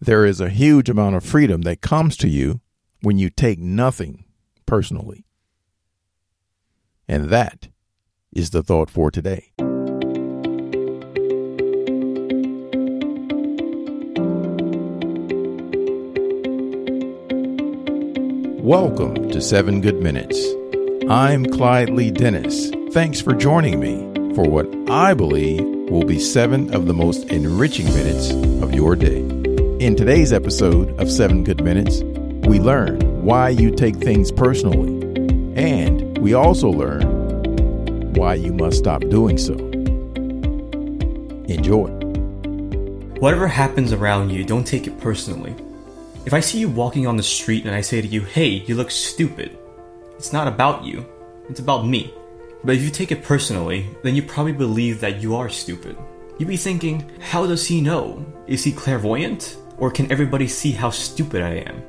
There is a huge amount of freedom that comes to you when you take nothing personally. And that is the thought for today. Welcome to Seven Good Minutes. I'm Clyde Lee Dennis. Thanks for joining me for what I believe will be seven of the most enriching minutes of your day. In today's episode of Seven Good Minutes, we learn why you take things personally, and we also learn why you must stop doing so. Enjoy. Whatever happens around you, don't take it personally. If I see you walking on the street and I say to you, hey, you look stupid, it's not about you, it's about me. But if you take it personally, then you probably believe that you are stupid. You'd be thinking, how does he know? Is he clairvoyant? Or can everybody see how stupid I am?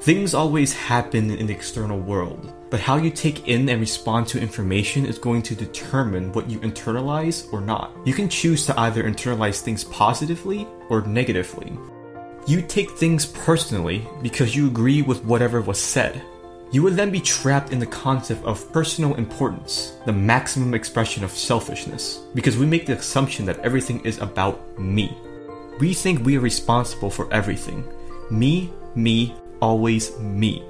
Things always happen in the external world, but how you take in and respond to information is going to determine what you internalize or not. You can choose to either internalize things positively or negatively. You take things personally because you agree with whatever was said. You would then be trapped in the concept of personal importance, the maximum expression of selfishness, because we make the assumption that everything is about me. We think we are responsible for everything. Me, me, always me.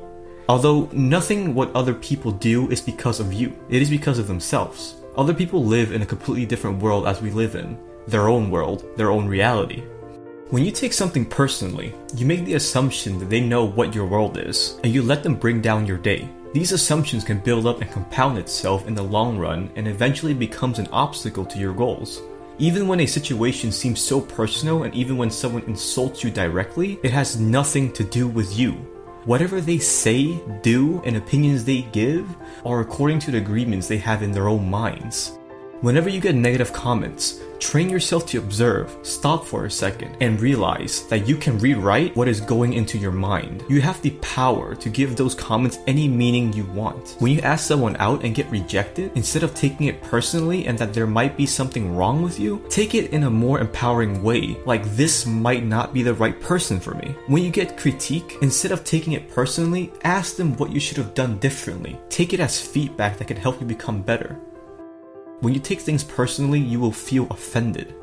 Although nothing what other people do is because of you, it is because of themselves. Other people live in a completely different world as we live in, their own world, their own reality. When you take something personally, you make the assumption that they know what your world is, and you let them bring down your day. These assumptions can build up and compound itself in the long run and eventually becomes an obstacle to your goals. Even when a situation seems so personal and even when someone insults you directly, it has nothing to do with you. Whatever they say, do, and opinions they give are according to the agreements they have in their own minds. Whenever you get negative comments, train yourself to observe, stop for a second, and realize that you can rewrite what is going into your mind. You have the power to give those comments any meaning you want. When you ask someone out and get rejected, instead of taking it personally and that there might be something wrong with you, take it in a more empowering way, like this might not be the right person for me. When you get critique, instead of taking it personally, ask them what you should have done differently. Take it as feedback that can help you become better. When you take things personally, you will feel offended.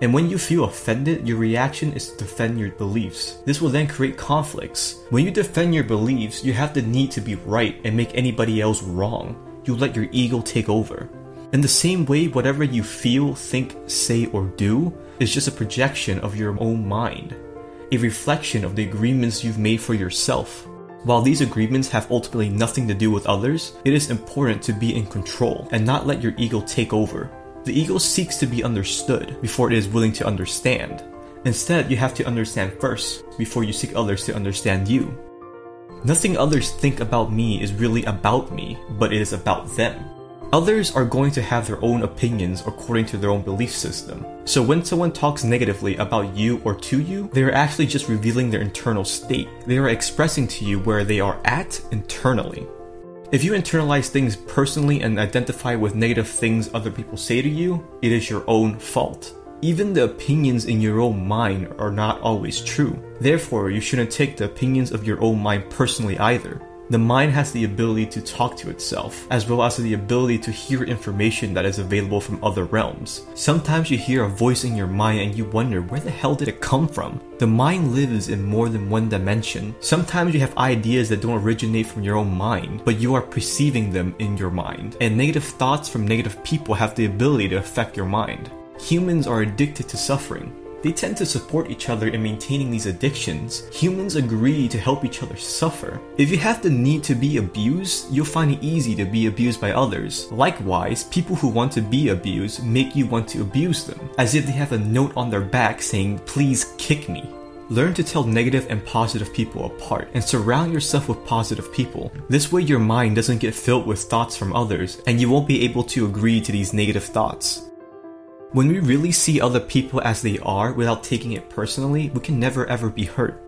And when you feel offended, your reaction is to defend your beliefs. This will then create conflicts. When you defend your beliefs, you have the need to be right and make anybody else wrong. You let your ego take over. In the same way, whatever you feel, think, say, or do is just a projection of your own mind, a reflection of the agreements you've made for yourself. While these agreements have ultimately nothing to do with others, it is important to be in control and not let your ego take over. The ego seeks to be understood before it is willing to understand. Instead, you have to understand first before you seek others to understand you. Nothing others think about me is really about me, but it is about them. Others are going to have their own opinions according to their own belief system. So when someone talks negatively about you or to you, they are actually just revealing their internal state. They are expressing to you where they are at internally. If you internalize things personally and identify with negative things other people say to you, it is your own fault. Even the opinions in your own mind are not always true. Therefore, you shouldn't take the opinions of your own mind personally either. The mind has the ability to talk to itself, as well as the ability to hear information that is available from other realms. Sometimes you hear a voice in your mind and you wonder where the hell did it come from? The mind lives in more than one dimension. Sometimes you have ideas that don't originate from your own mind, but you are perceiving them in your mind. And negative thoughts from negative people have the ability to affect your mind. Humans are addicted to suffering. They tend to support each other in maintaining these addictions. Humans agree to help each other suffer. If you have the need to be abused, you'll find it easy to be abused by others. Likewise, people who want to be abused make you want to abuse them, as if they have a note on their back saying, please kick me. Learn to tell negative and positive people apart and surround yourself with positive people. This way, your mind doesn't get filled with thoughts from others and you won't be able to agree to these negative thoughts. When we really see other people as they are without taking it personally, we can never ever be hurt.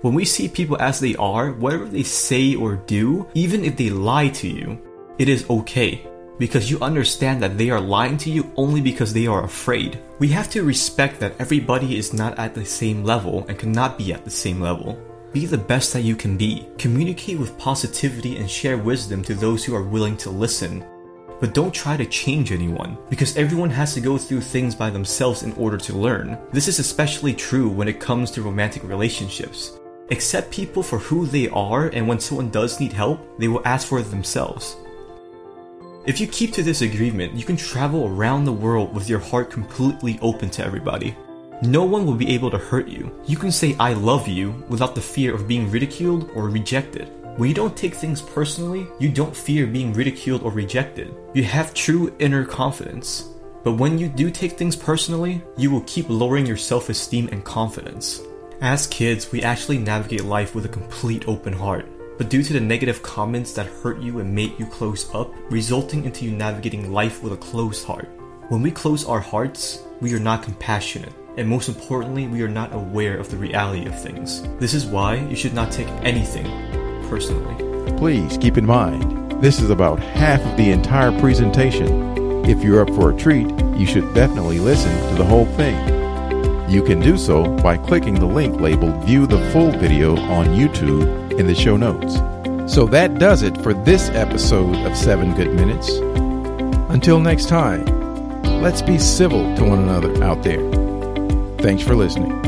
When we see people as they are, whatever they say or do, even if they lie to you, it is okay. Because you understand that they are lying to you only because they are afraid. We have to respect that everybody is not at the same level and cannot be at the same level. Be the best that you can be. Communicate with positivity and share wisdom to those who are willing to listen. But don't try to change anyone, because everyone has to go through things by themselves in order to learn. This is especially true when it comes to romantic relationships. Accept people for who they are, and when someone does need help, they will ask for it themselves. If you keep to this agreement, you can travel around the world with your heart completely open to everybody. No one will be able to hurt you. You can say I love you without the fear of being ridiculed or rejected. When you don't take things personally, you don't fear being ridiculed or rejected. You have true inner confidence. But when you do take things personally, you will keep lowering your self esteem and confidence. As kids, we actually navigate life with a complete open heart. But due to the negative comments that hurt you and make you close up, resulting into you navigating life with a closed heart. When we close our hearts, we are not compassionate. And most importantly, we are not aware of the reality of things. This is why you should not take anything personally. Please keep in mind, this is about half of the entire presentation. If you're up for a treat, you should definitely listen to the whole thing. You can do so by clicking the link labeled View the Full Video on YouTube in the show notes. So that does it for this episode of 7 Good Minutes. Until next time, let's be civil to one another out there. Thanks for listening.